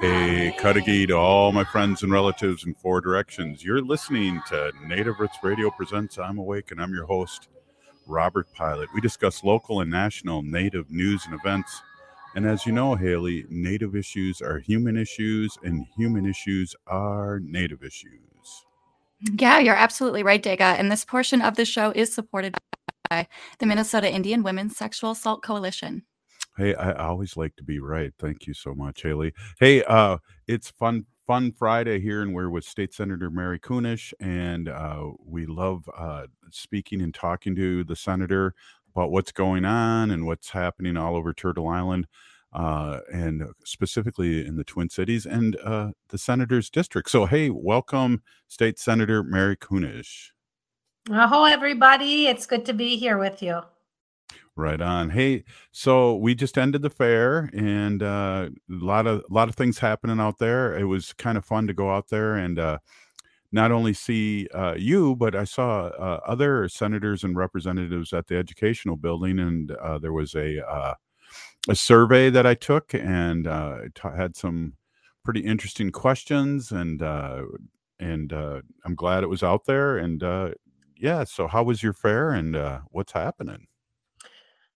Hey, Cudahy to all my friends and relatives in four directions. You're listening to Native Roots Radio Presents I'm Awake, and I'm your host, Robert Pilot. We discuss local and national Native news and events. And as you know, Haley, Native issues are human issues, and human issues are Native issues. Yeah, you're absolutely right, Dega. And this portion of the show is supported by the Minnesota Indian Women's Sexual Assault Coalition. Hey, I always like to be right. Thank you so much, Haley. Hey, uh, it's fun fun Friday here, and we're with State Senator Mary Kunesh, and uh, we love uh, speaking and talking to the senator about what's going on and what's happening all over Turtle Island, uh, and specifically in the Twin Cities and uh, the senator's district. So, hey, welcome, State Senator Mary Kunesh. Hello, everybody. It's good to be here with you. Right on. Hey, so we just ended the fair, and uh, a lot of a lot of things happening out there. It was kind of fun to go out there and uh, not only see uh, you, but I saw uh, other senators and representatives at the educational building, and uh, there was a uh, a survey that I took, and t- had some pretty interesting questions, and and I'm glad it was out there, and yeah. So, how was your fair, and uh, what's happening?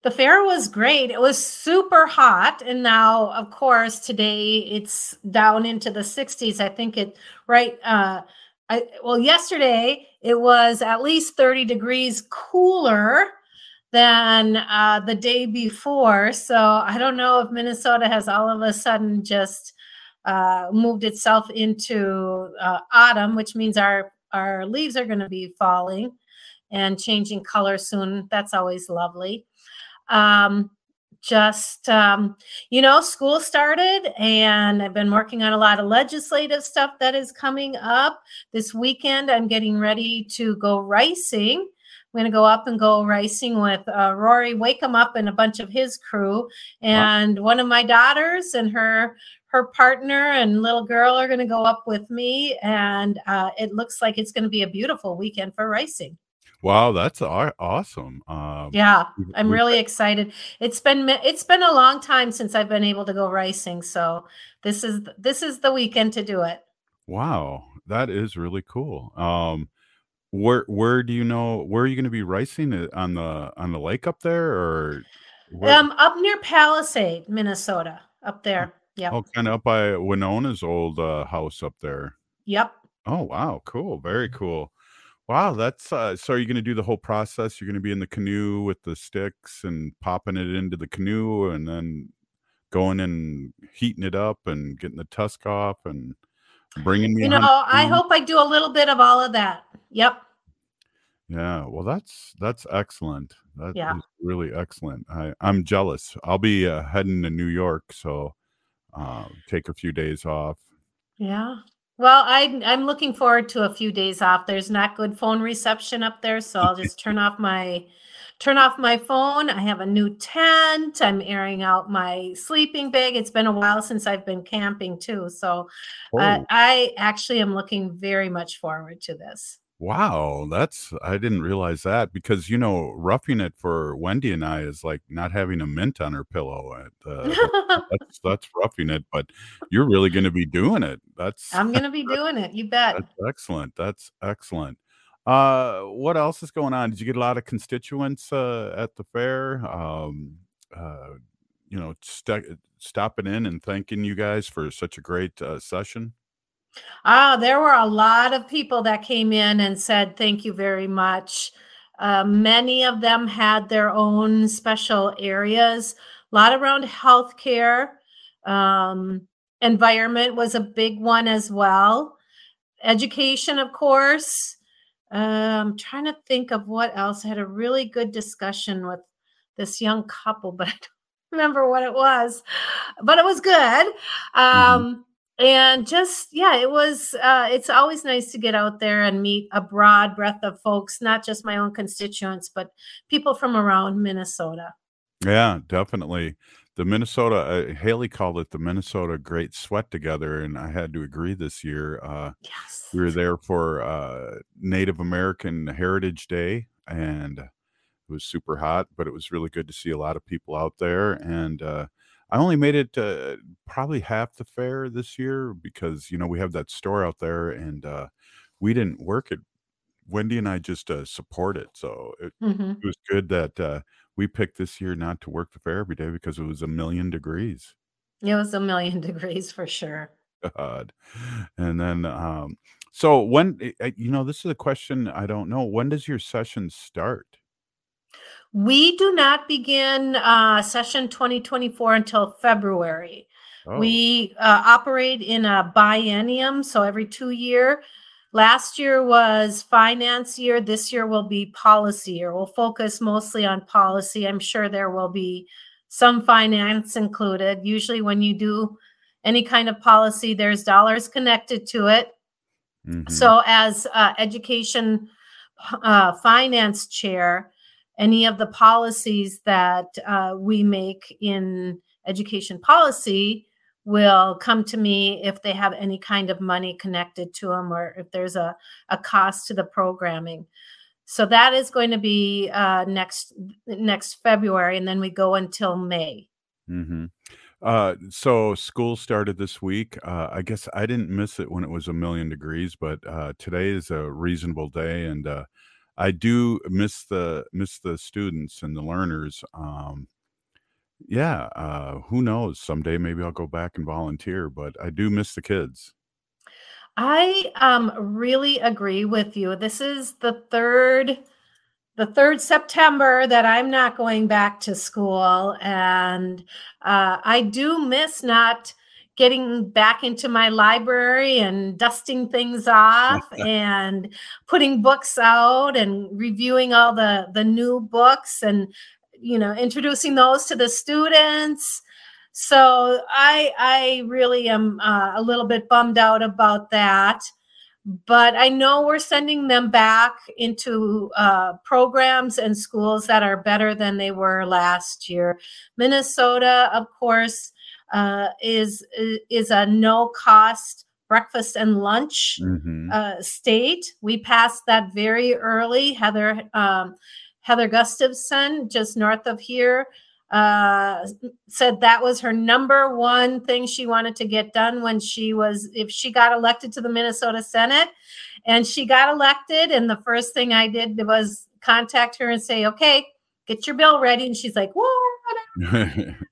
The fair was great. It was super hot. And now, of course, today it's down into the 60s. I think it right uh I well yesterday it was at least 30 degrees cooler than uh the day before. So I don't know if Minnesota has all of a sudden just uh moved itself into uh, autumn, which means our our leaves are going to be falling and changing color soon. That's always lovely um, just um, you know school started and i've been working on a lot of legislative stuff that is coming up this weekend i'm getting ready to go ricing. i'm going to go up and go ricing with uh, rory wakeham up and a bunch of his crew and wow. one of my daughters and her her partner and little girl are going to go up with me and uh, it looks like it's going to be a beautiful weekend for ricing. Wow, that's awesome. Um, yeah, I'm really excited. It's been it's been a long time since I've been able to go ricing, so this is this is the weekend to do it. Wow, that is really cool. Um, where where do you know where are you going to be ricing on the on the lake up there or where? um up near Palisade, Minnesota, up there. Yeah. Oh, kind of up by Winona's old uh, house up there. Yep. Oh wow, cool, very cool. Wow, that's uh, so. Are you going to do the whole process? You're going to be in the canoe with the sticks and popping it into the canoe, and then going and heating it up and getting the tusk off and bringing me. You know, I hope I do a little bit of all of that. Yep. Yeah, well, that's that's excellent. That yeah. really excellent. I I'm jealous. I'll be uh, heading to New York, so uh, take a few days off. Yeah, well, I, I'm looking forward to a few days off. There's not good phone reception up there, so I'll just turn off my turn off my phone. I have a new tent. I'm airing out my sleeping bag. It's been a while since I've been camping too, so uh, Oh, I actually am looking very much forward to this. Wow, that's I didn't realize that because you know roughing it for Wendy and I is like not having a mint on her pillow. At, uh, that's that's roughing it, but you're really going to be doing it. That's I'm gonna be doing it. You bet. that's excellent. That's excellent. Uh, what else is going on? Did you get a lot of constituents uh, at the fair? Um, uh, you know, st- stopping in and thanking you guys for such a great uh, session. Ah, there were a lot of people that came in and said thank you very much. Uh, many of them had their own special areas. A lot around healthcare. Um, environment was a big one as well. Education, of course. Um, I'm trying to think of what else. I had a really good discussion with this young couple, but I don't remember what it was. But it was good. Mhm. Um, and just yeah it was uh, it's always nice to get out there and meet a broad breadth of folks not just my own constituents but people from around minnesota Yeah, definitely. The Minnesota, uh, Haley called it the Minnesota Great Sweat Together, and I had to agree this year. Uh, yes we were there for uh, Native American Heritage Day, and it was super hot, but it was really good to see a lot of people out there. And uh, I only made it uh, probably half the fair this year because you know we have that store out there, and uh, we didn't work it. Wendy and I just uh, support it, so it, hmm it was good that uh, we picked this year not to work the fair every day because it was a million degrees. It was a million degrees for sure. God. And then, um, so when, eh, eh, you know, this is a question I don't know. When does your session start? We do not begin uh, session 2024 until February. Oh, We uh, operate in a biennium, so every two year. Last year was finance year. This year will be policy year. We'll focus mostly on policy. I'm sure there will be some finance included. Usually, when you do any kind of policy, there's dollars connected to it. hmm So, as uh, education uh, finance chair, any of the policies that uh, we make in education policy will come to me if they have any kind of money connected to them or if there's a, a cost to the programming. So that is going to be uh, next next February, and then we go until May. hmm Uh, so school started this week. Uh, I guess I didn't miss it when it was a million degrees, but uh, today is a reasonable day, and uh, I do miss the miss the students and the learners. Um, yeah, uh, who knows? Someday maybe I'll go back and volunteer, but I do miss the kids. I um, really agree with you. This is the third the third September that I'm not going back to school, and uh, I do miss not getting back into my library and dusting things off and putting books out and reviewing all the the new books and you know introducing those to the students. So I I really am uh, a little bit bummed out about that but I know we're sending them back into uh, programs and schools that are better than they were last year. Minnesota, of course, uh, is is a no cost breakfast and lunch hmm uh, state. We passed that very early. Heather um, Heather Gustafson, just north of here, uh, said that was her number one thing she wanted to get done when she was if she got elected to the Minnesota Senate, and she got elected. And the first thing I did was contact her and say, "Okay, get your bill ready." And she's like, "What?"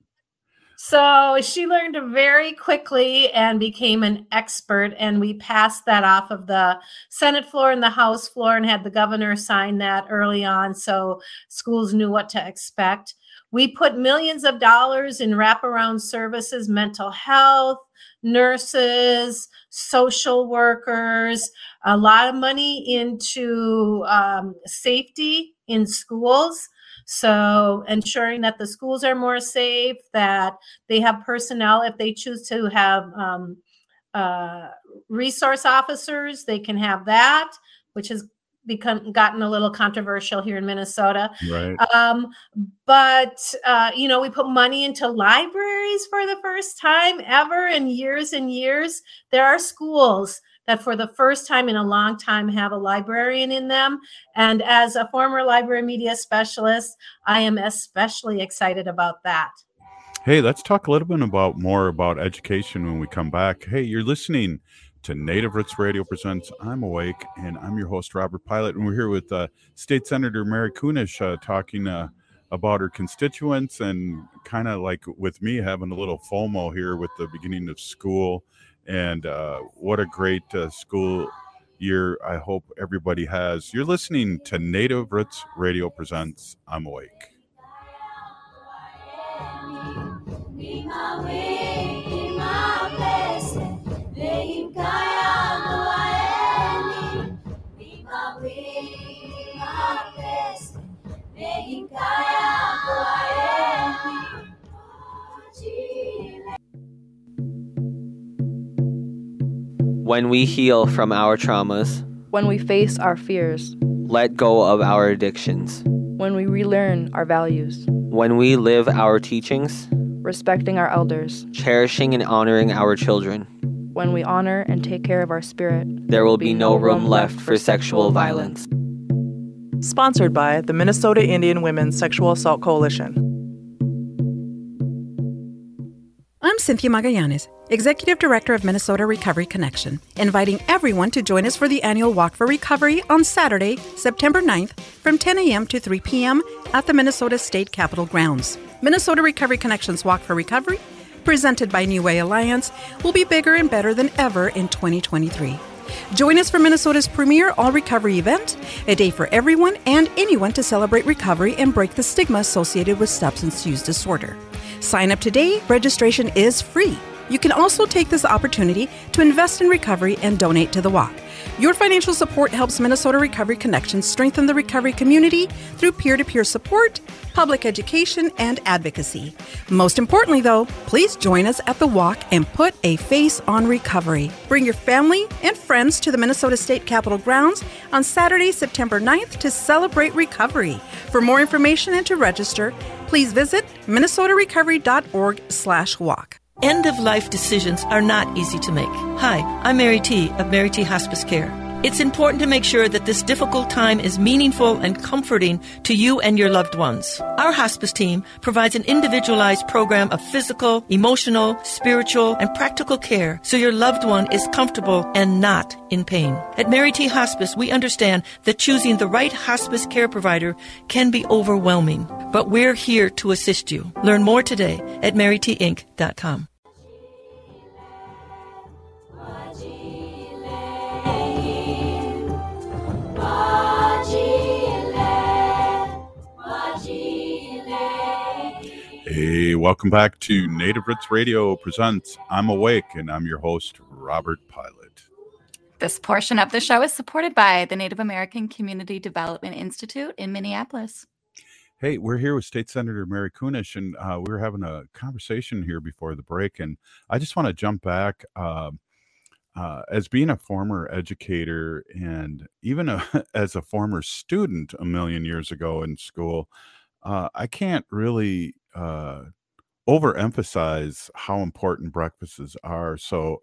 So she learned very quickly and became an expert. And we passed that off of the Senate floor and the House floor and had the governor sign that early on. So schools knew what to expect. We put millions of dollars in wraparound services, mental health, nurses, social workers, a lot of money into um, safety in schools. So, ensuring that the schools are more safe, that they have personnel if they choose to have um, uh, resource officers, they can have that, which has become gotten a little controversial here in Minnesota. Right. Um, but uh, you know, we put money into libraries for the first time ever in years and years. There are schools that for the first time in a long time have a librarian in them. And as a former library media specialist, I am especially excited about that. Hey, let's talk a little bit about more about education when we come back. Hey, you're listening to Native Roots Radio Presents I'm Awake, and I'm your host, Robert Pilot. And we're here with uh, State Senator Mary Kunesh uh, talking uh, about her constituents and kind of like with me having a little FOMO here with the beginning of school. And uh, what a great uh, school year I hope everybody has. You're listening to Native Roots Radio Presents I'm Awake. When we heal from our traumas, when we face our fears, let go of our addictions, when we relearn our values, when we live our teachings, respecting our elders, cherishing and honoring our children, when we honor and take care of our spirit, there will be no room left for sexual violence. sponsored by the Minnesota Indian Women's Sexual Assault Coalition. I'm Cynthia Magallanes, Executive Director of Minnesota Recovery Connection, inviting everyone to join us for the annual Walk for Recovery on Saturday, September 9th from 10 a.m. to 3 p.m. at the Minnesota State Capitol grounds. Minnesota Recovery Connection's Walk for Recovery, presented by NUWAY Alliance, will be bigger and better than ever in 2023. Join us for Minnesota's premier all recovery event, a day for everyone and anyone to celebrate recovery and break the stigma associated with substance use disorder. Sign up today, registration is free. You can also take this opportunity to invest in recovery and donate to the walk. Your financial support helps Minnesota Recovery Connections strengthen the recovery community through peer to peer support, public education, and advocacy. Most importantly, though, please join us at the walk and put a face on recovery. Bring your family and friends to the Minnesota State Capitol grounds on Saturday, September 9th to celebrate recovery. For more information and to register, please visit minnesotarecovery.org slash walk. End of life decisions are not easy to make. Hi, I'm Mary T. of Mary T. Hospice Care. It's important to make sure that this difficult time is meaningful and comforting to you and your loved ones. Our hospice team provides an individualized program of physical, emotional, spiritual, and practical care so your loved one is comfortable and not in pain. At Mary T. Hospice, we understand that choosing the right hospice care provider can be overwhelming, but we're here to assist you. Learn more today at marytinc.com. Hey, welcome back to Native Roots Radio presents I'm Awake, and I'm your host, Robert Pilot. This portion of the show is supported by the Native American Community Development Institute in Minneapolis. Hey, we're here with State Senator Mary Kunesh, and uh, we were having a conversation here before the break, and I just want to jump back. Uh, uh, as being a former educator and even a, as a former student a million years ago in school, uh, I can't really uh, overemphasize how important breakfasts are. So,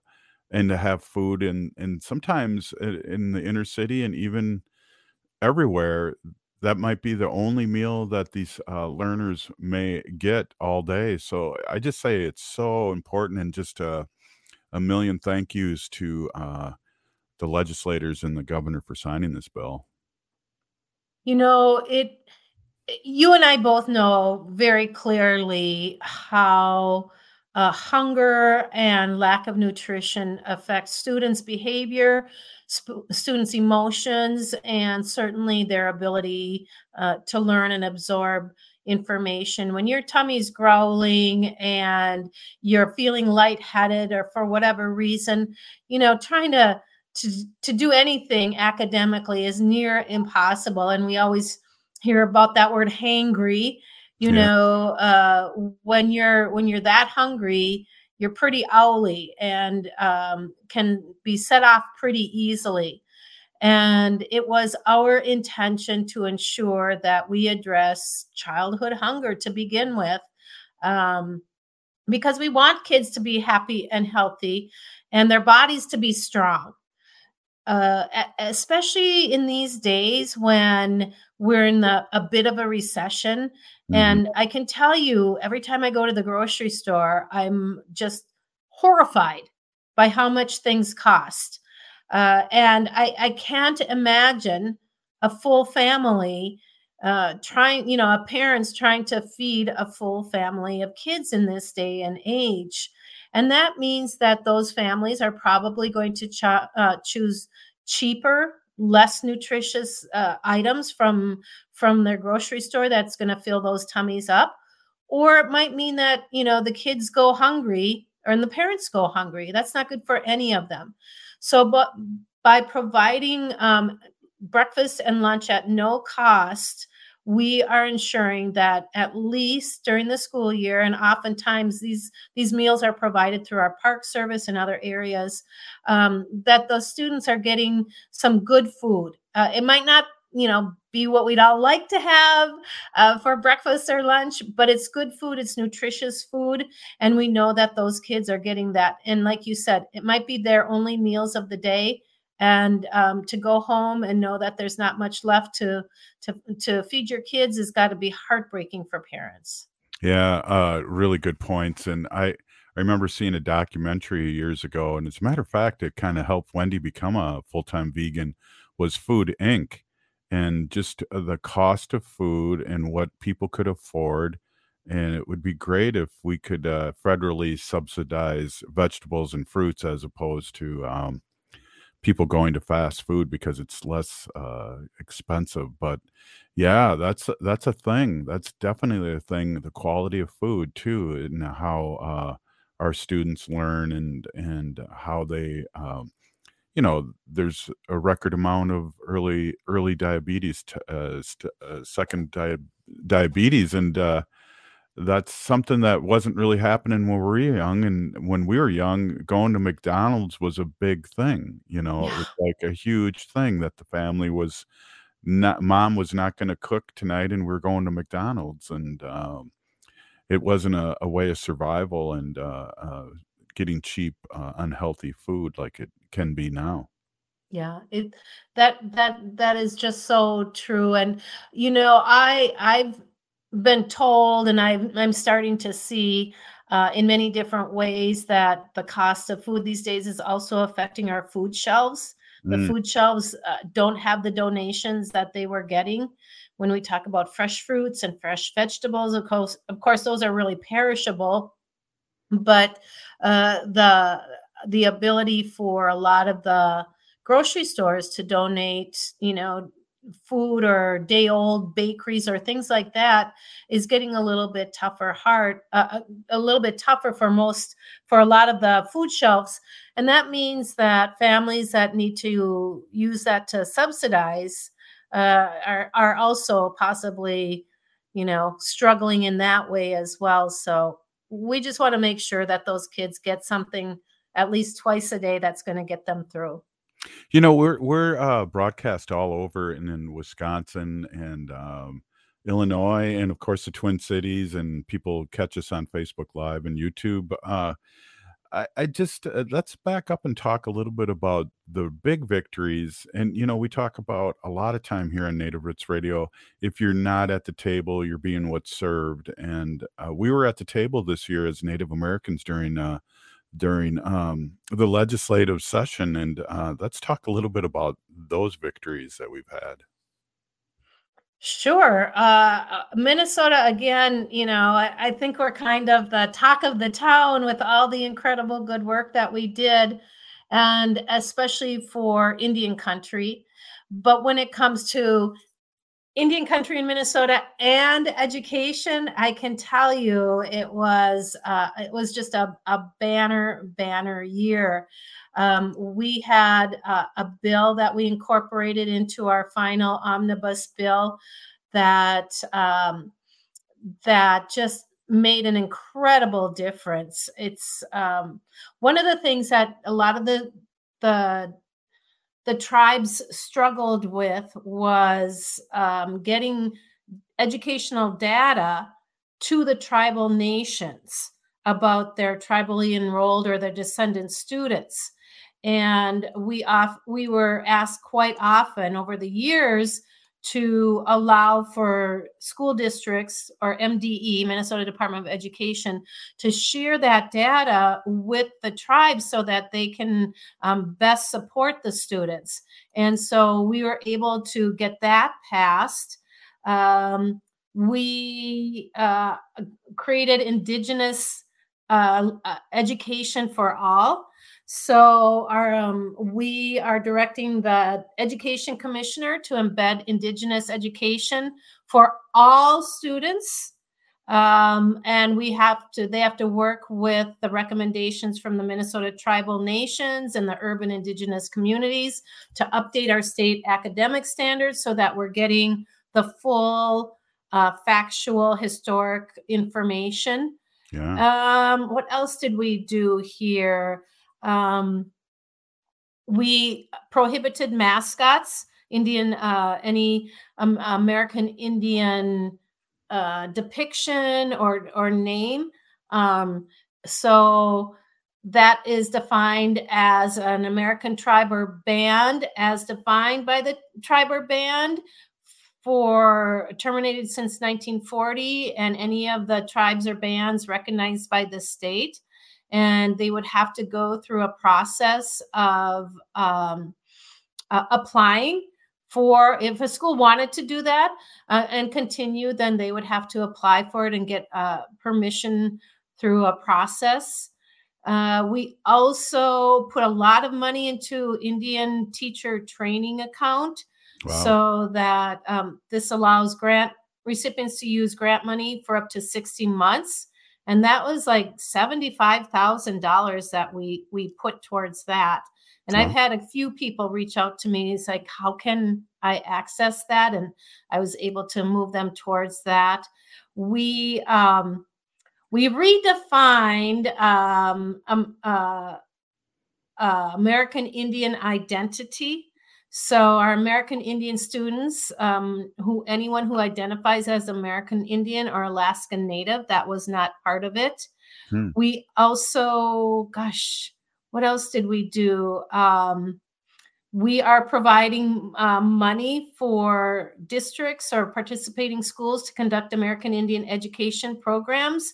and to have food and and sometimes in the inner city and even everywhere, that might be the only meal that these uh, learners may get all day. So I just say it's so important, and just a, a million thank yous to uh, the legislators and the governor for signing this bill. You know, it you and I both know very clearly how uh, hunger and lack of nutrition affects students' behavior, sp- students' emotions, and certainly their ability uh, to learn and absorb information. When your tummy's growling and you're feeling lightheaded or for whatever reason, you know, trying to to, to do anything academically is near impossible. And we always hear about that word hangry you yeah. know uh, when you're when you're that hungry you're pretty owly and um, can be set off pretty easily and it was our intention to ensure that we address childhood hunger to begin with um, because we want kids to be happy and healthy and their bodies to be strong uh, especially in these days when we're in the, a bit of a recession. Mm-hmm. And I can tell you, every time I go to the grocery store, I'm just horrified by how much things cost. Uh, and I, I can't imagine a full family uh, trying, you know, a parents trying to feed a full family of kids in this day and age. And that means that those families are probably going to uh, choose cheaper less nutritious uh, items from from their grocery store that's going to fill those tummies up. Or it might mean that you know the kids go hungry or and the parents go hungry. That's not good for any of them. So but by providing um, breakfast and lunch at no cost we are ensuring that at least during the school year and oftentimes these these meals are provided through our park service and other areas um, that the students are getting some good food. Uh, it might not you know be what we'd all like to have uh, for breakfast or lunch but it's good food it's nutritious food and we know that those kids are getting that. And like you said it might be their only meals of the day and um, to go home and know that there's not much left to to to feed your kids has got to be heartbreaking for parents. Yeah, uh, really good points. And I, I remember seeing a documentary years ago, and as a matter of fact, it kind of helped Wendy become a full time vegan. Was Food Inc. and just uh, the cost of food and what people could afford. And it would be great if we could uh, federally subsidize vegetables and fruits as opposed to um, people going to fast food because it's less uh, expensive. But yeah, that's that's a thing. That's definitely a thing. The quality of food too, and how uh, our students learn and and how they. Um, you know, there's a record amount of early early diabetes, t- uh, st- uh, second di- diabetes, and uh, that's something that wasn't really happening when we were young. And when we were young, going to McDonald's was a big thing. You know, it was like a huge thing that the family was not, mom was not going to cook tonight, and we're going to McDonald's. And um, it wasn't a, a way of survival and uh, uh, getting cheap, uh, unhealthy food like it can be now. Yeah, it that that that is just so true. And you know, I I've been told, and I'm I'm starting to see uh, in many different ways that the cost of food these days is also affecting our food shelves. The Mm, food shelves uh, don't have the donations that they were getting. When we talk about fresh fruits and fresh vegetables, of course, of course, those are really perishable but uh, the the ability for a lot of the grocery stores to donate, you know, food or day old bakeries or things like that is getting a little bit tougher hard uh, a, a little bit tougher for most for a lot of the food shelves and that means that families that need to use that to subsidize uh, are are also possibly you know struggling in that way as well so we just want to make sure that those kids get something at least twice a day that's going to get them through. You know, we're we're uh, broadcast all over and in Wisconsin and um, Illinois, and of course the Twin Cities, and people catch us on Facebook Live and YouTube. Uh, I, I just uh, let's back up and talk a little bit about the big victories. And you know, we talk about a lot of time here on Native Roots Radio. If you're not at the table, you're being what's served. And uh, we were at the table this year as Native Americans during uh, during um, the legislative session. And uh, let's talk a little bit about those victories that we've had. Sure. Uh, Minnesota, again, you know, I, I think we're kind of the talk of the town with all the incredible good work that we did, and especially for Indian country. But when it comes to Indian country in Minnesota and education, I can tell you it was uh, it was just a, a banner banner year. Um, we had uh, a bill that we incorporated into our final omnibus bill that um, that just made an incredible difference. It's um, one of the things that a lot of the the the tribes struggled with was um, getting educational data to the tribal nations about their tribally enrolled or their descendant students. And we off we were asked quite often over the years to allow for school districts or MDE, Minnesota Department of Education, to share that data with the tribes so that they can um, best support the students. And so we were able to get that passed. Um, we uh, created Indigenous uh, education for all. So our um, we are directing the education commissioner to embed Indigenous education for all students, um, and we have to they have to work with the recommendations from the Minnesota tribal nations and the urban Indigenous communities to update our state academic standards so that we're getting the full uh, factual historic information. Yeah. Um, what else did we do here? Um, we prohibited mascots, Indian, uh, any um, American Indian uh, depiction or or name. Um, so that is defined as an American tribe or band, as defined by the tribe or band for terminated since 1940 and any of the tribes or bands recognized by the state and they would have to go through a process of um, uh, applying for if a school wanted to do that uh, and continue then they would have to apply for it and get uh, permission through a process. Uh, we also put a lot of money into indian teacher training account. Wow. so that um, this allows grant recipients to use grant money for up to 60 months and that was like $75,000 that we we put towards that. And I've had a few people reach out to me. It's like, how can I access that? And I was able to move them towards that. We um, we redefined um, um, uh, uh, American Indian identity so our American Indian students, um, who anyone who identifies as American Indian or Alaskan Native, that was not part of it. Hmm. We also, gosh, what else did we do? Um, we are providing uh, money for districts or participating schools to conduct American Indian education programs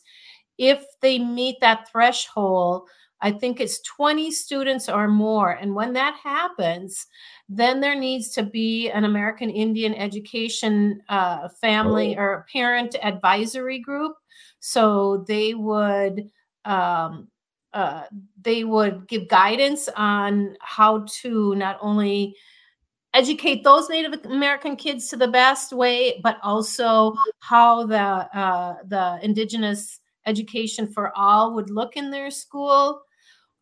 if they meet that threshold. I think it's 20 students or more. And when that happens, then there needs to be an American Indian education uh, family oh. or parent advisory group. So they would um, uh, they would give guidance on how to not only educate those Native American kids to the best way, but also how the uh, the Indigenous education for all would look in their school.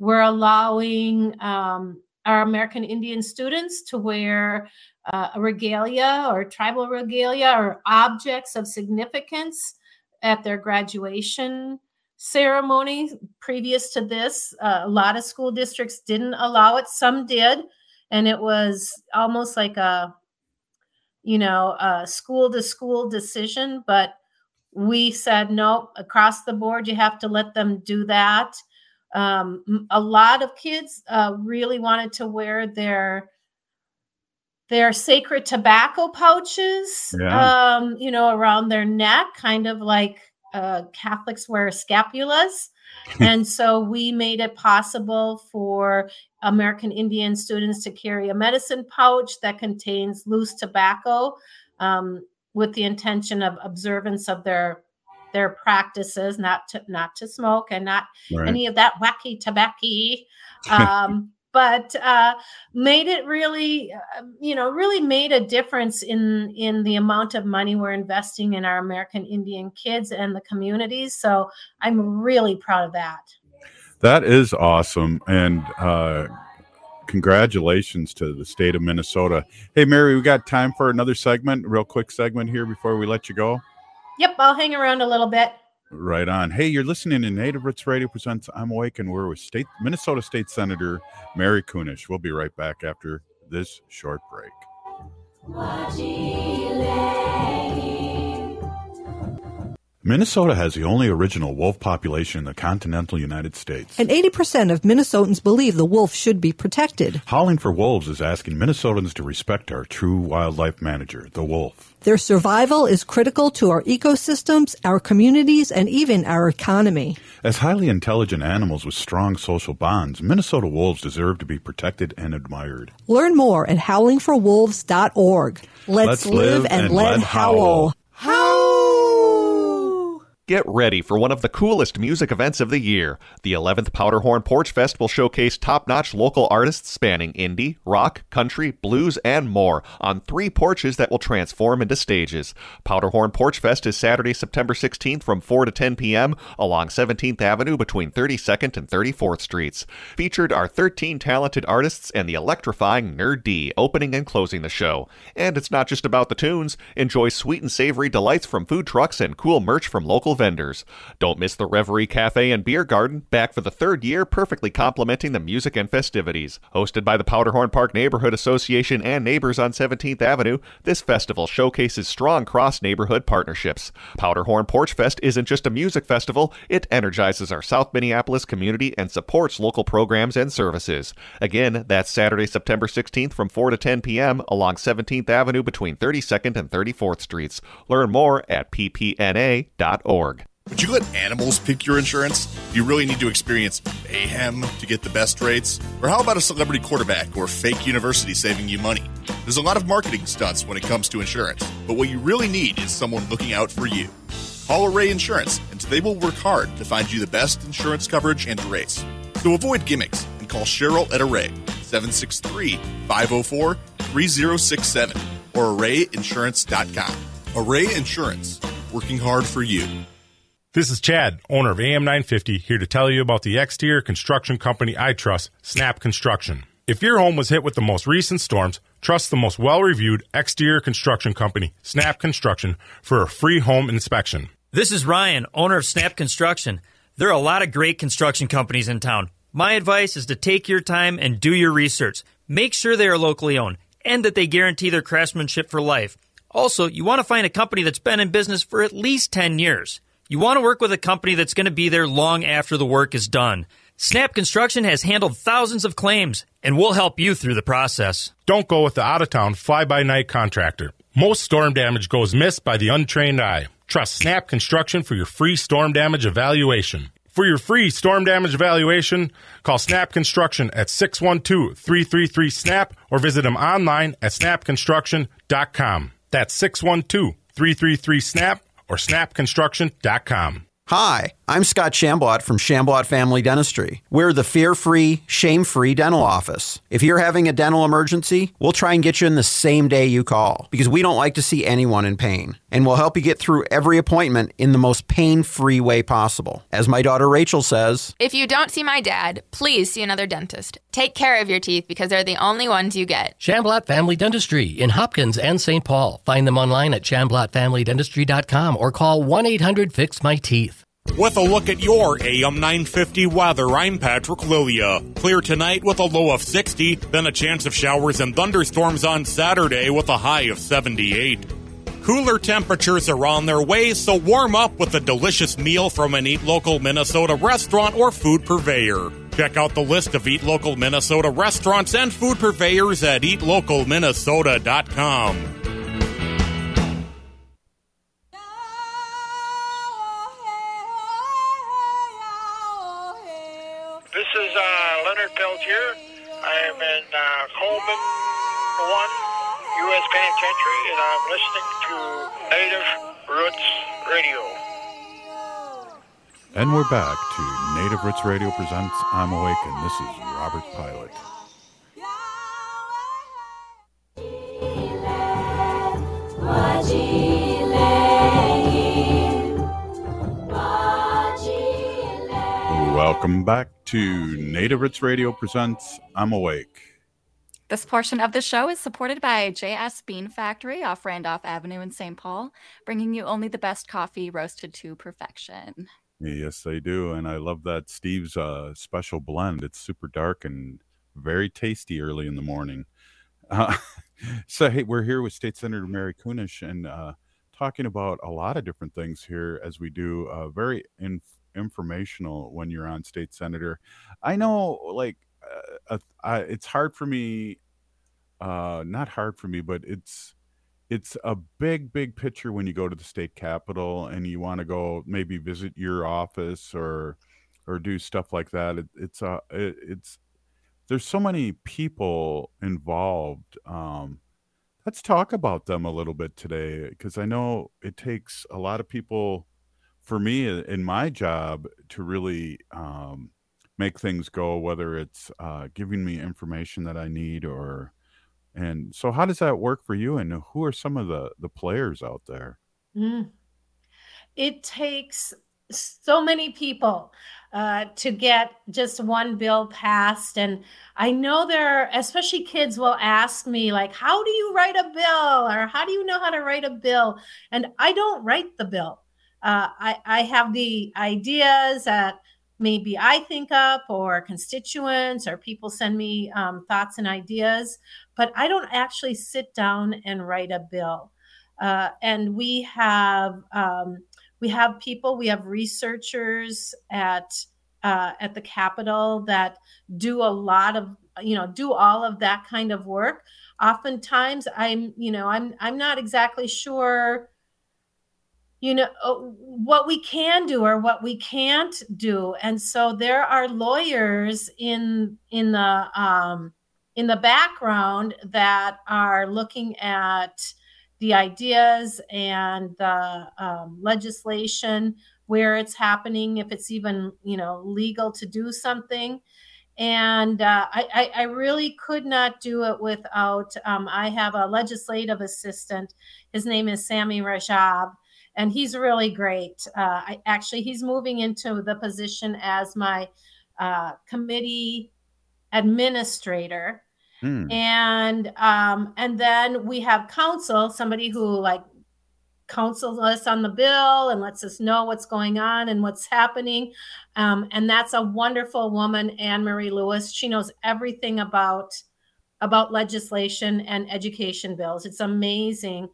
We're allowing um, our American Indian students to wear uh, regalia or tribal regalia or objects of significance at their graduation ceremony. Previous to this, uh, a lot of school districts didn't allow it, some did. And it was almost like a, you know, a school to school decision. But we said, no, across the board, you have to let them do that. Um, a lot of kids uh, really wanted to wear their their sacred tobacco pouches, yeah. um, you know, around their neck, kind of like uh, Catholics wear scapulas. and so we made it possible for American Indian students to carry a medicine pouch that contains loose tobacco um, with the intention of observance of their their practices, not to not to smoke and not right. any of that wacky tobacco. Um, but uh, made it really, uh, you know, really made a difference in in the amount of money we're investing in our American Indian kids and the communities. So I'm really proud of that. That is awesome, and uh, congratulations to the state of Minnesota. Hey, Mary, we got time for another segment, real quick segment here before we let you go. Yep, I'll hang around a little bit. Right on. Hey, you're listening to Native Roots Radio presents I'm Awake, and we're with State Minnesota State Senator Mary Kunesh. We'll be right back after this short break. Minnesota has the only original wolf population in the continental United States. And 80% of Minnesotans believe the wolf should be protected. Howling for Wolves is asking Minnesotans to respect our true wildlife manager, the wolf. Their survival is critical to our ecosystems, our communities, and even our economy. As highly intelligent animals with strong social bonds, Minnesota wolves deserve to be protected and admired. Learn more at howlingforwolves.org. Let's, Let's live, live and, and, let howl. Howl! Get ready for one of the coolest music events of the year. The 11th Powderhorn Porch Fest will showcase top notch local artists spanning indie, rock, country, blues, and more on three porches that will transform into stages. Powderhorn Porch Fest is Saturday, September 16th from 4 to 10 p.m. along 17th Avenue between 32nd and 34th Streets. Featured are 13 talented artists and the electrifying Nerd D opening and closing the show. And it's not just about the tunes. Enjoy sweet and savory delights from food trucks and cool merch from local vendors. Don't miss the Reverie Cafe and Beer Garden, back for the third year, perfectly complementing the music and festivities. Hosted by the Powderhorn Park Neighborhood Association and neighbors on 17th Avenue, this festival showcases strong cross neighborhood partnerships. Powderhorn Porch Fest isn't just a music festival, it energizes our South Minneapolis community and supports local programs and services. Again, that's Saturday, September 16th from 4 to 10 p.m. along 17th Avenue between 32nd and 34th Streets. Learn more at ppna.org. Would you let animals pick your insurance? Do you really need to experience mayhem to get the best rates? Or how about a celebrity quarterback or fake university saving you money? There's a lot of marketing stunts when it comes to insurance, but what you really need is someone looking out for you. Call Array Insurance, and they will work hard to find you the best insurance coverage and rates. So avoid gimmicks and call Cheryl at Array 763 504 3067 or arrayinsurance.com. Array Insurance, working hard for you. This is Chad, owner of AM 950, here to tell you about the exterior construction company I trust, Snap Construction. If your home was hit with the most recent storms, trust the most well reviewed exterior construction company, Snap Construction, for a free home inspection. This is Ryan, owner of Snap Construction. There are a lot of great construction companies in town. My advice is to take your time and do your research. Make sure they are locally owned and that they guarantee their craftsmanship for life. Also, you want to find a company that's been in business for at least 10 years. You want to work with a company that's going to be there long after the work is done. Snap Construction has handled thousands of claims, and we'll help you through the process. Don't go with the out of town fly by night contractor. Most storm damage goes missed by the untrained eye. Trust Snap Construction for your free storm damage evaluation. For your free storm damage evaluation, call Snap Construction at 612 333 SNAP or visit them online at snapconstruction.com. That's 612 333 SNAP or snapconstruction.com. Hi, I'm Scott Shamblott from Shamblott Family Dentistry. We're the fear free, shame free dental office. If you're having a dental emergency, we'll try and get you in the same day you call because we don't like to see anyone in pain. And we'll help you get through every appointment in the most pain free way possible. As my daughter Rachel says, If you don't see my dad, please see another dentist. Take care of your teeth because they're the only ones you get. Shamblott Family Dentistry in Hopkins and St. Paul. Find them online at shamblottfamilydentistry.com or call 1 800 Fix My Teeth. With a look at your AM 950 weather, I'm Patrick Lilia. Clear tonight with a low of 60, then a chance of showers and thunderstorms on Saturday with a high of 78. Cooler temperatures are on their way, so warm up with a delicious meal from an Eat Local Minnesota restaurant or food purveyor. Check out the list of Eat Local Minnesota restaurants and food purveyors at eatlocalminnesota.com. Coleman 1 U.S. Penitentiary, and I'm listening to Native Roots Radio. And we're back to Native Roots Radio presents I'm Awake, and this is Robert Pilot. Welcome back to Native Roots Radio presents I'm Awake. This portion of the show is supported by JS Bean Factory off Randolph Avenue in St. Paul, bringing you only the best coffee roasted to perfection. Yes, they do, and I love that Steve's uh, special blend. It's super dark and very tasty early in the morning. Uh, so, hey, we're here with State Senator Mary Kunesh and uh, talking about a lot of different things here as we do. Uh, very in- informational when you're on State Senator. I know, like, uh, I, it's hard for me. Uh, not hard for me, but it's it's a big, big picture when you go to the state capitol and you want to go maybe visit your office or or do stuff like that. It, it's a it, it's there's so many people involved. Um, let's talk about them a little bit today because I know it takes a lot of people for me in my job to really um, make things go, whether it's uh, giving me information that I need or and so how does that work for you and who are some of the the players out there? Mm. It takes so many people uh, to get just one bill passed. And I know there, especially kids will ask me, like, how do you write a bill? Or how do you know how to write a bill? And I don't write the bill. uh, I, I have the ideas that maybe I think up, or constituents, or people send me um, thoughts and ideas, but I don't actually sit down and write a bill. Uh, and we have um, we have people, we have researchers at uh, at the Capitol that do a lot of you know do all of that kind of work. Oftentimes, I'm you know I'm I'm not exactly sure you know uh, what we can do or what we can't do. And so there are lawyers in in the um in the background that are looking at the ideas and the um, legislation where it's happening if it's even you know legal to do something. And uh, I, I, really could not do it without um, i have a legislative assistant. His name is sammy rajab and he's really great. Uh, I actually he's moving into the position as my uh, committee administrator. Mm. And um, and then we have counsel, somebody who like counsels us on the bill and lets us know what's going on and what's happening. Um, and that's a wonderful woman, Anne Marie Lewis. She knows everything about about legislation and education bills. It's amazing.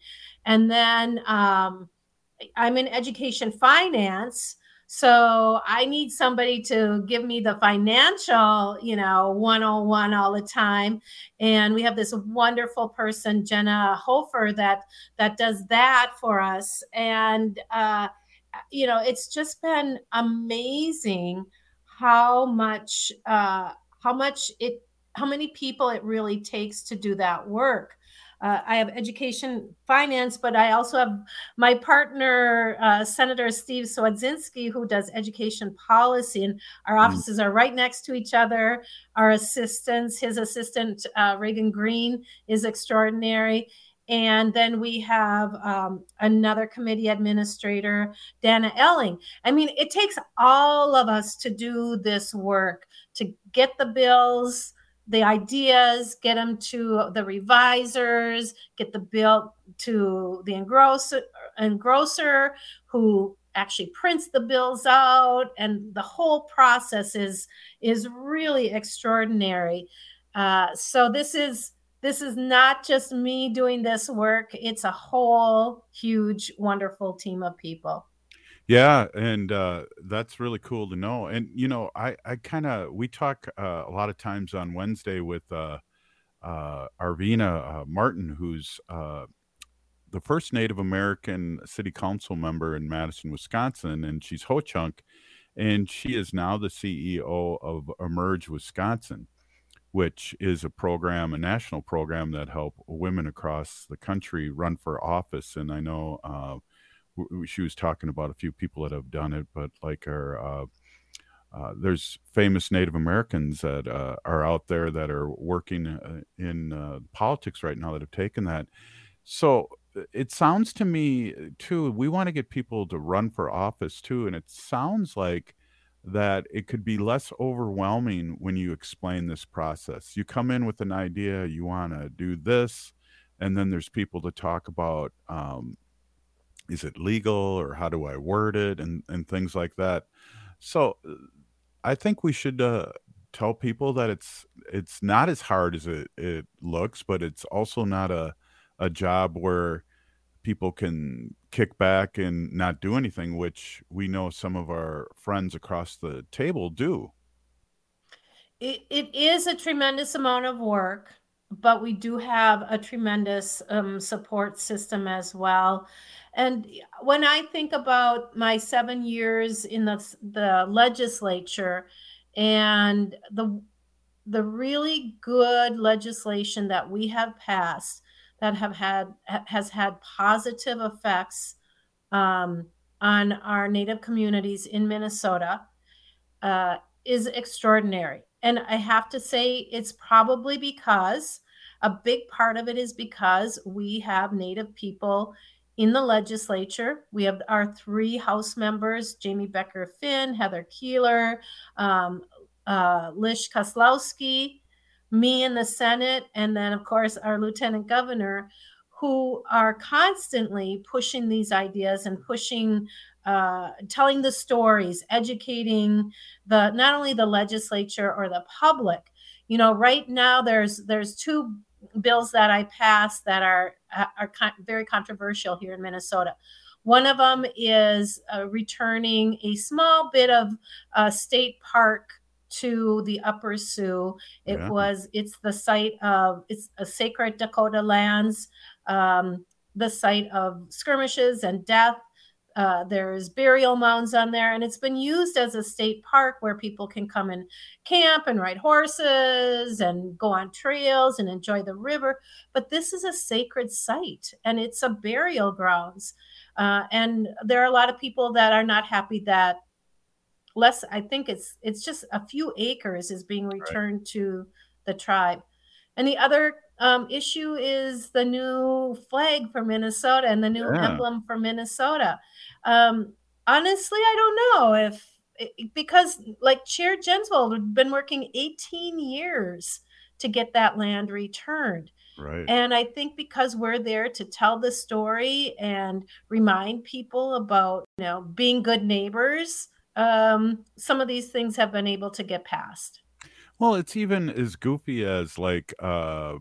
And then um, I'm in education finance. So I need somebody to give me the financial, you know, 101 all the time. And we have this wonderful person, Jenna Hofer, that that does that for us. And uh, you know, it's just been amazing how much uh, how much it how many people it really takes to do that work uh, I have education finance, but I also have my partner, uh, Senator Steve Swedzinski, who does education policy. And our mm. offices are right next to each other. Our assistants, his assistant, uh, Reagan Green, is extraordinary. And then we have um, another committee administrator, Dana Elling. I mean, it takes all of us to do this work to get the bills the ideas, get them to the revisers, get the bill to the engrosser, engrosser who actually prints the bills out, and the whole process is is really extraordinary. Uh, so this is this is not just me doing this work; it's a whole huge, wonderful team of people. Yeah, and uh, that's really cool to know. And you know, I I kind of we talk uh, a lot of times on Wednesday with uh, uh, Arvina uh, Martin, who's uh, the first Native American City Council member in Madison, Wisconsin, and she's Ho Chunk, and she is now the CEO of Emerge Wisconsin, which is a program, a national program that help women across the country run for office. And I know. She was talking about a few people that have done it, but like uh, uh, there's famous Native Americans that uh, are out there that are working uh, in uh, politics right now that have taken that. So uh, it sounds to me too. We want to get people to run for office too, and it sounds like that it could be less overwhelming when you explain this process. You come in with an idea, you want to do this, and then there's people to talk about um, is it legal or how do I word it and and things like that. So uh, I think we should uh, tell people that it's it's not as hard as it, it looks, but it's also not a a job where people can kick back and not do anything, which we know some of our friends across the table do. It, it is a tremendous amount of work, but we do have a tremendous um, support system as well. And when I think about my seven years in the, the legislature and the the really good legislation that we have passed that have had has had positive effects um, on our native communities in Minnesota uh, is extraordinary. And I have to say, it's probably because a big part of it is because we have Native people in the legislature. We have our three House members Jamie Becker Finn, Heather Keeler, um, uh, Lish Kozlowski, me in the Senate, and then, of course, our Lieutenant Governor, who are constantly pushing these ideas and pushing uh, telling the stories, educating the not only the legislature or the public. You know, right now there's there's two bills that I passed that are are con- very controversial here in Minnesota. One of them is uh, returning a small bit of uh, state park to the Upper Sioux. It Yeah. was it's the site of it's a sacred Dakota lands, um, the site of skirmishes and death. Uh, there's burial mounds on there, and it's been used as a state park where people can come and camp and ride horses and go on trails and enjoy the river. But this is a sacred site, and it's a burial grounds. Uh, and there are a lot of people that are not happy that less. I think it's it's just a few acres is being returned to the tribe. And the other um, issue is the new flag for Minnesota and the new Yeah. emblem for Minnesota. Um, honestly, I don't know if because like Chair Jensvold had been working 18 years to get that land returned. Right. And I think because we're there to tell the story and remind people about, you know, being good neighbors, um, some of these things have been able to get passed. Well, it's even as goofy as like uh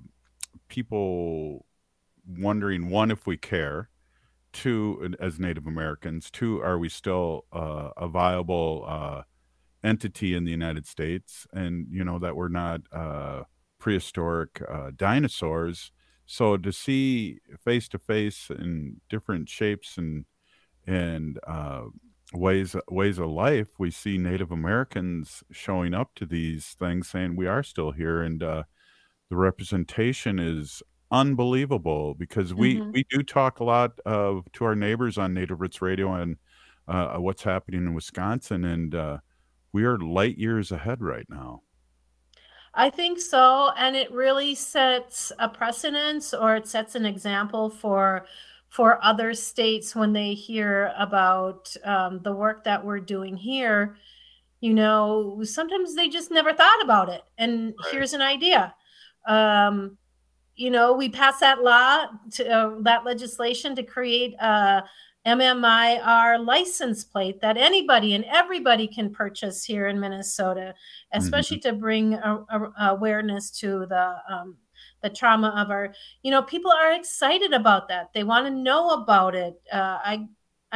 people wondering one if we care, two as Native Americans, two are we still uh, a viable uh entity in the United States and you know that we're not uh prehistoric uh dinosaurs. So to see face to face in different shapes and and uh ways ways of life we see native americans showing up to these things saying we are still here and uh the representation is unbelievable because we Mhm. we do talk a lot of to our neighbors on native roots radio and uh what's happening in wisconsin and uh we are light years ahead right now I think so. And it really sets a precedence or it sets an example for for other states when they hear about um, the work that we're doing here. You know, sometimes they just never thought about it. And here's an idea. Um, you know, we passed that law to uh, that legislation to create a MMIR license plate that anybody and everybody can purchase here in Minnesota, especially to bring a, a- awareness to the um, the trauma of our. You know, people are excited about that. They want to know about it. Uh, I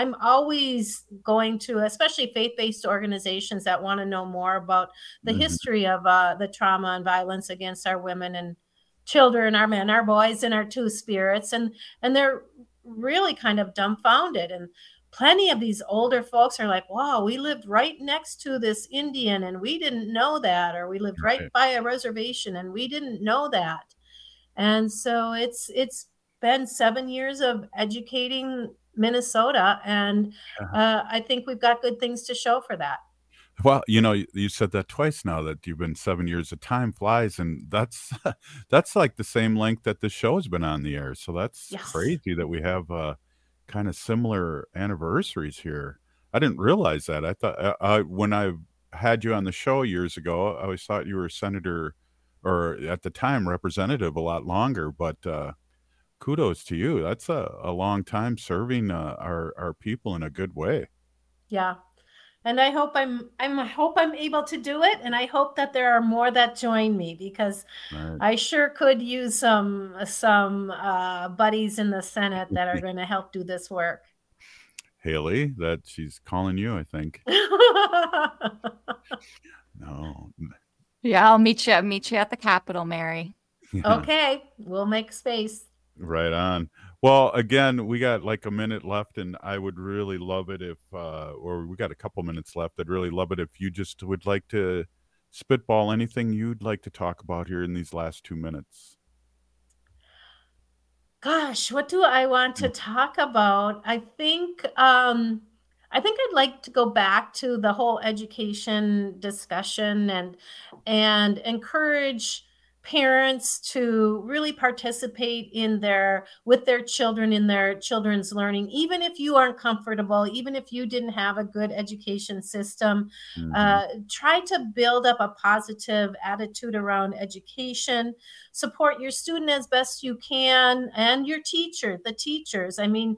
I'm always going to, especially faith-based organizations that want to know more about the Mhm. history of uh, the trauma and violence against our women and children, our men, our boys, and our two spirits, and and they're really kind of dumbfounded. And plenty of these older folks are like, "Wow, we lived right next to this Indian, and we didn't know that," or "We lived right Right. by a reservation, and we didn't know that." And so it's it's been seven years of educating Minnesota, and uh, I think we've got good things to show for that. Well, you know, you said that twice now that you've been 7 years of time flies, and that's that's like the same length that the show has been on the air, so that's Yes. crazy that we have, uh, kinda similar anniversaries here. I didn't realize that. I thought uh, I when I had you on the show years ago, I always thought you were a senator or at the time, representative a lot longer, but, uh, kudos to you. That's a a long time serving, uh, our our people in a good way. Yeah. And I hope I'm I'm I hope I'm able to do it and I hope that there are more that join me because Right. I sure could use some some uh, buddies in the Senate that are going to help do this work. Haley, that she's calling you, I think. No. Yeah, I'll meet you. Meet you at the Capitol, Mary. Yeah. okay, we'll make space. Right on. Well, again, we got like a minute left, and I would really love it if, uh, or we got a couple minutes left. I'd really love it if you just would like to spitball anything you'd like to talk about here in these last two minutes. Gosh, what do I want to talk about? I think um I think I'd like to go back to the whole education discussion and and encourage parents to really participate in their with their children in their children's learning even if you aren't comfortable even if you didn't have a good education system mm-hmm. uh, try to build up a positive attitude around education support your student as best you can and your teacher the teachers i mean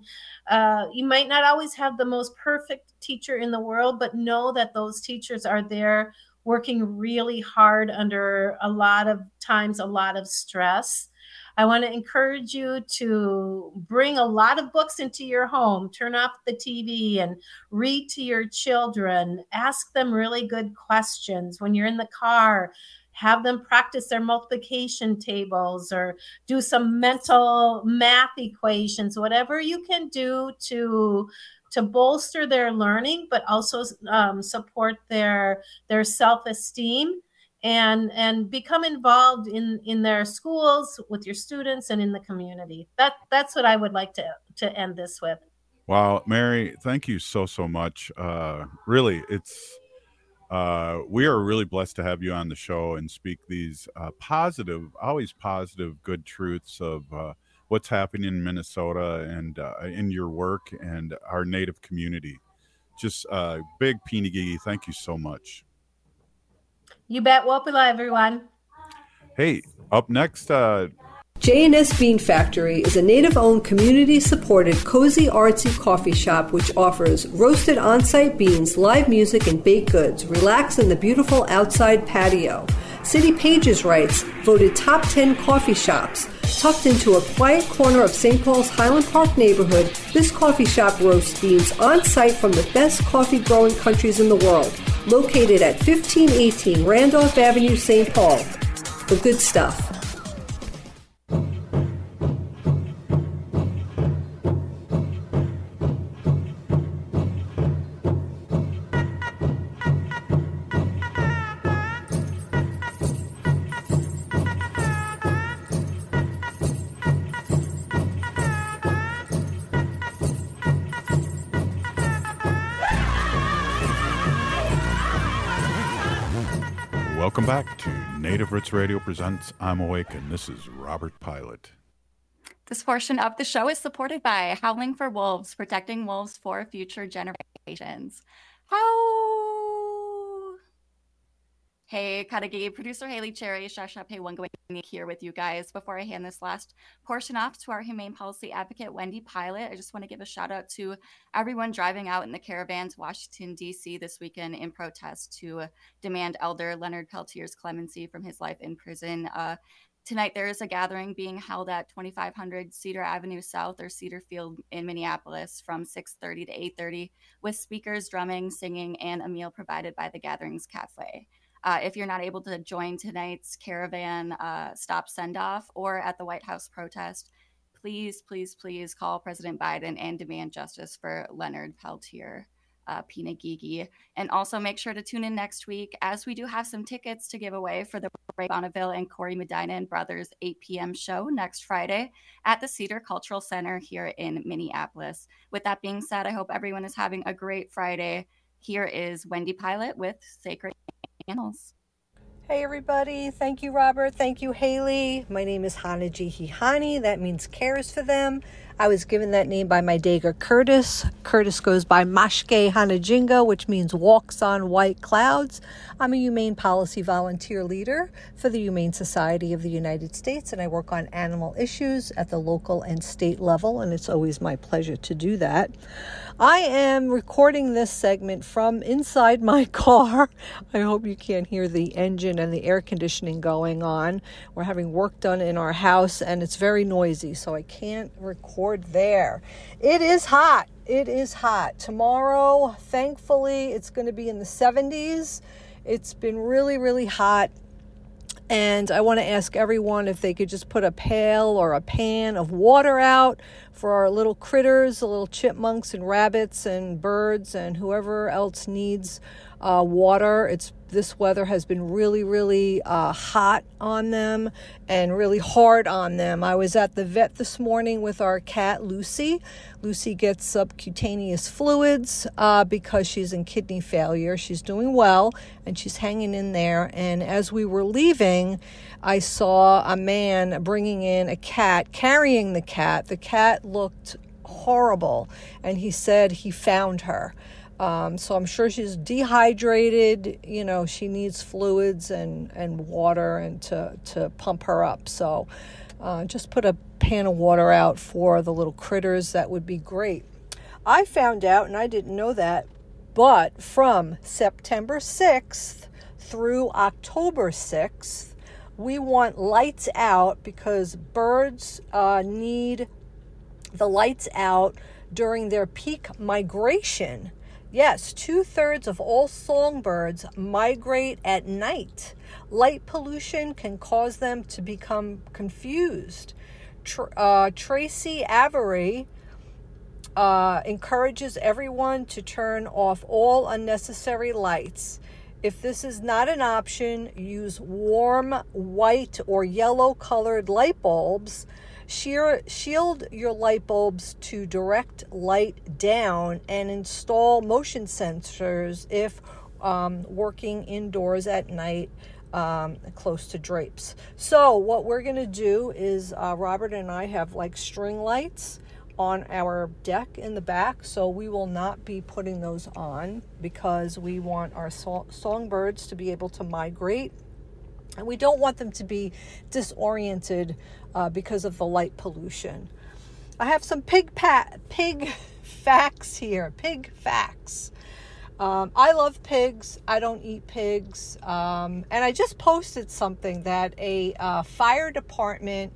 uh, you might not always have the most perfect teacher in the world but know that those teachers are there working really hard under a lot of times a lot of stress. I want to encourage you to bring a lot of books into your home, turn off the TV and read to your children. Ask them really good questions when you're in the car. Have them practice their multiplication tables or do some mental math equations, whatever you can do to to bolster their learning, but also um, support their their self esteem and and become involved in in their schools with your students and in the community. That that's what I would like to to end this with. Wow, Mary, thank you so so much. Uh, really, it's uh, we are really blessed to have you on the show and speak these uh, positive, always positive, good truths of uh, what's happening in Minnesota and uh, in your work and our native community. Just uh, big Peeny thank you so much. You bet. Wopila, everyone. Hey, up next, uh, J&S Bean Factory is a native-owned, community-supported, cozy, artsy coffee shop which offers roasted on-site beans, live music, and baked goods. Relax in the beautiful outside patio. City Pages writes, voted top 10 coffee shops. Tucked into a quiet corner of St. Paul's Highland Park neighborhood, this coffee shop roasts beans on site from the best coffee growing countries in the world. Located at 1518 Randolph Avenue, St. Paul. The good stuff. Welcome back to Native Roots Radio presents I'm Awake, and this is Robert Pilot. This portion of the show is supported by Howling for Wolves, protecting wolves for future generations. How Hey, Kadagi, producer Haley Cherry, Shashape Wangaway here with you guys. Before I hand this last portion off to our humane policy advocate, Wendy Pilot, I just want to give a shout out to everyone driving out in the caravan to Washington, D.C. this weekend in protest to demand Elder Leonard Peltier's clemency from his life in prison. Uh, tonight there is a gathering being held at 2500 cedar avenue south or cedar field in minneapolis from 6.30 to 8.30 with speakers drumming singing and a meal provided by the gatherings cafe uh, if you're not able to join tonight's caravan uh, stop send off or at the White House protest, please, please, please call President Biden and demand justice for Leonard Peltier. Uh, Pina Gigi. And also make sure to tune in next week as we do have some tickets to give away for the Ray Bonneville and Corey Medina and Brothers 8 p.m. show next Friday at the Cedar Cultural Center here in Minneapolis. With that being said, I hope everyone is having a great Friday. Here is Wendy Pilot with Sacred Hey everybody, thank you Robert, thank you Haley. My name is Hanaji Hihani, that means cares for them. I was given that name by my Daga Curtis. Curtis goes by Mashke Hanajinga, which means walks on white clouds. I'm a humane policy volunteer leader for the Humane Society of the United States, and I work on animal issues at the local and state level, and it's always my pleasure to do that. I am recording this segment from inside my car. I hope you can't hear the engine and the air conditioning going on. We're having work done in our house, and it's very noisy, so I can't record there. It is hot. It is hot. Tomorrow, thankfully, it's going to be in the 70s. It's been really, really hot. And I want to ask everyone if they could just put a pail or a pan of water out for our little critters, the little chipmunks and rabbits and birds and whoever else needs uh, water. It's this weather has been really, really uh, hot on them and really hard on them. I was at the vet this morning with our cat Lucy. Lucy gets subcutaneous fluids uh, because she's in kidney failure. She's doing well and she's hanging in there. And as we were leaving, I saw a man bringing in a cat, carrying the cat. The cat looked horrible, and he said he found her. Um, so I'm sure she's dehydrated. You know, she needs fluids and, and water and to, to pump her up. So uh, just put a pan of water out for the little critters. That would be great. I found out, and I didn't know that, but from September 6th through October 6th, we want lights out because birds uh, need the lights out during their peak migration. Yes, two thirds of all songbirds migrate at night. Light pollution can cause them to become confused. Tr- uh, Tracy Aviary uh, encourages everyone to turn off all unnecessary lights. If this is not an option, use warm white or yellow colored light bulbs shield your light bulbs to direct light down and install motion sensors if um, working indoors at night um, close to drapes. So, what we're going to do is uh, Robert and I have like string lights on our deck in the back, so we will not be putting those on because we want our so- songbirds to be able to migrate and we don't want them to be disoriented uh, because of the light pollution. I have some pig pat pig facts here. Pig facts. Um, I love pigs. I don't eat pigs. Um, and I just posted something that a uh, fire department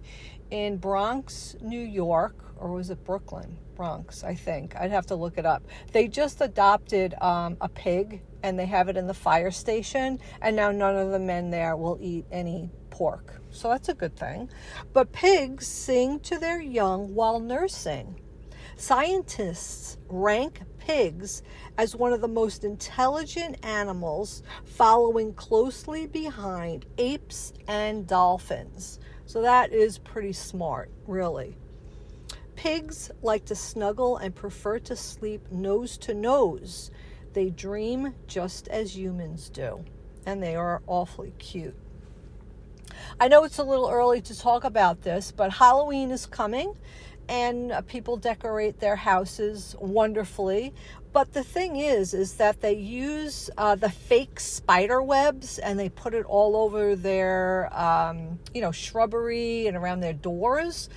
in Bronx, New York, or was it Brooklyn? Bronx, I think. I'd have to look it up. They just adopted um, a pig and they have it in the fire station, and now none of the men there will eat any pork. So that's a good thing. But pigs sing to their young while nursing. Scientists rank pigs as one of the most intelligent animals, following closely behind apes and dolphins. So that is pretty smart, really. Pigs like to snuggle and prefer to sleep nose to nose. They dream just as humans do, and they are awfully cute. I know it's a little early to talk about this, but Halloween is coming and uh, people decorate their houses wonderfully. But the thing is, is that they use uh, the fake spider webs and they put it all over their, um, you know, shrubbery and around their doors.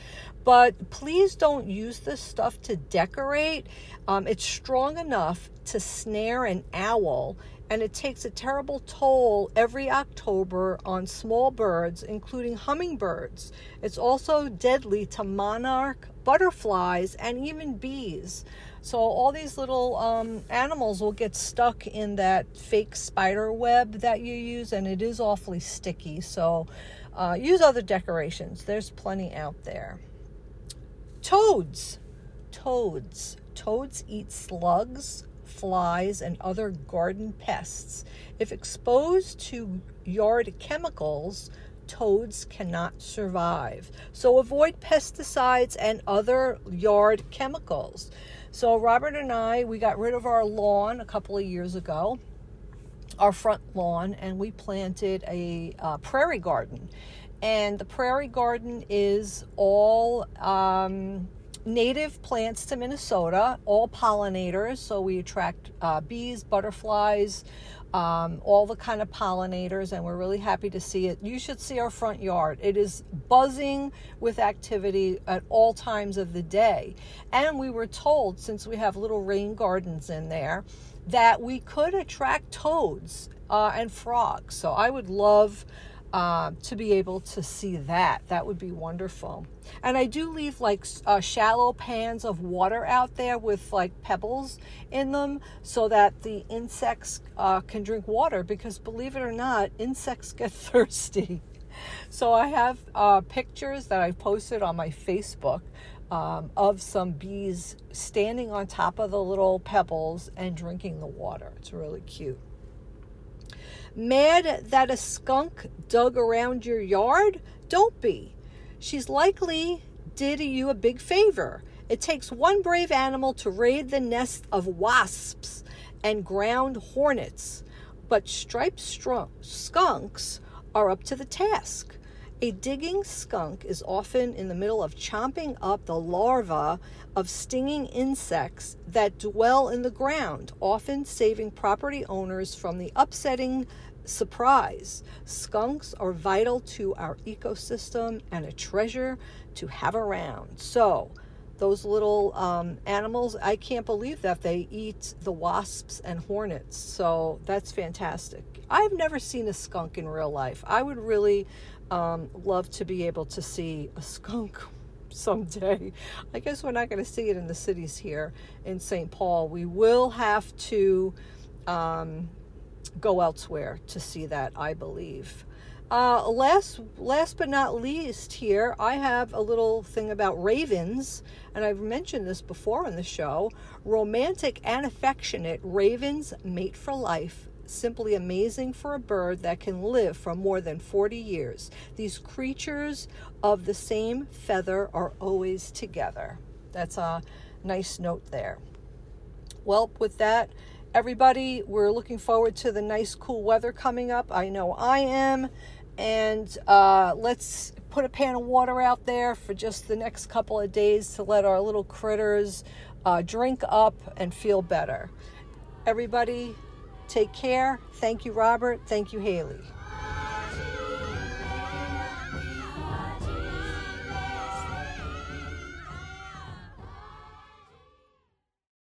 But please don't use this stuff to decorate. Um, it's strong enough to snare an owl, and it takes a terrible toll every October on small birds, including hummingbirds. It's also deadly to monarch butterflies and even bees. So all these little um, animals will get stuck in that fake spider web that you use, and it is awfully sticky. So uh, use other decorations. There's plenty out there. Toads. Toads. Toads eat slugs, flies, and other garden pests. If exposed to yard chemicals, toads cannot survive. So avoid pesticides and other yard chemicals. So Robert and I, we got rid of our lawn a couple of years ago, our front lawn, and we planted a uh, prairie garden and the prairie garden is all um, native plants to Minnesota, all pollinators. So we attract uh, bees, butterflies, um, all the kind of pollinators, and we're really happy to see it. You should see our front yard. It is buzzing with activity at all times of the day. And we were told, since we have little rain gardens in there, that we could attract toads uh, and frogs. So I would love uh, to be able to see that. That would be wonderful. And I do leave like uh, shallow pans of water out there with like pebbles in them so that the insects uh, can drink water because believe it or not, insects get thirsty. So I have uh, pictures that I posted on my Facebook um, of some bees standing on top of the little pebbles and drinking the water. It's really cute. Mad that a skunk dug around your yard? Don't be. She's likely did you a big favor. It takes one brave animal to raid the nest of wasps and ground hornets, but striped strunk, skunks are up to the task. A digging skunk is often in the middle of chomping up the larvae of stinging insects that dwell in the ground, often saving property owners from the upsetting surprise. Skunks are vital to our ecosystem and a treasure to have around. So, those little um, animals, I can't believe that they eat the wasps and hornets. So, that's fantastic. I've never seen a skunk in real life. I would really um, love to be able to see a skunk someday. I guess we're not going to see it in the cities here in St. Paul. We will have to um, go elsewhere to see that, I believe. Uh, last, last but not least, here I have a little thing about ravens, and I've mentioned this before on the show. Romantic and affectionate ravens mate for life. Simply amazing for a bird that can live for more than 40 years. These creatures of the same feather are always together. That's a nice note there. Well, with that, everybody, we're looking forward to the nice, cool weather coming up. I know I am. And uh, let's put a pan of water out there for just the next couple of days to let our little critters uh, drink up and feel better. Everybody, take care. Thank you, Robert. Thank you, Haley.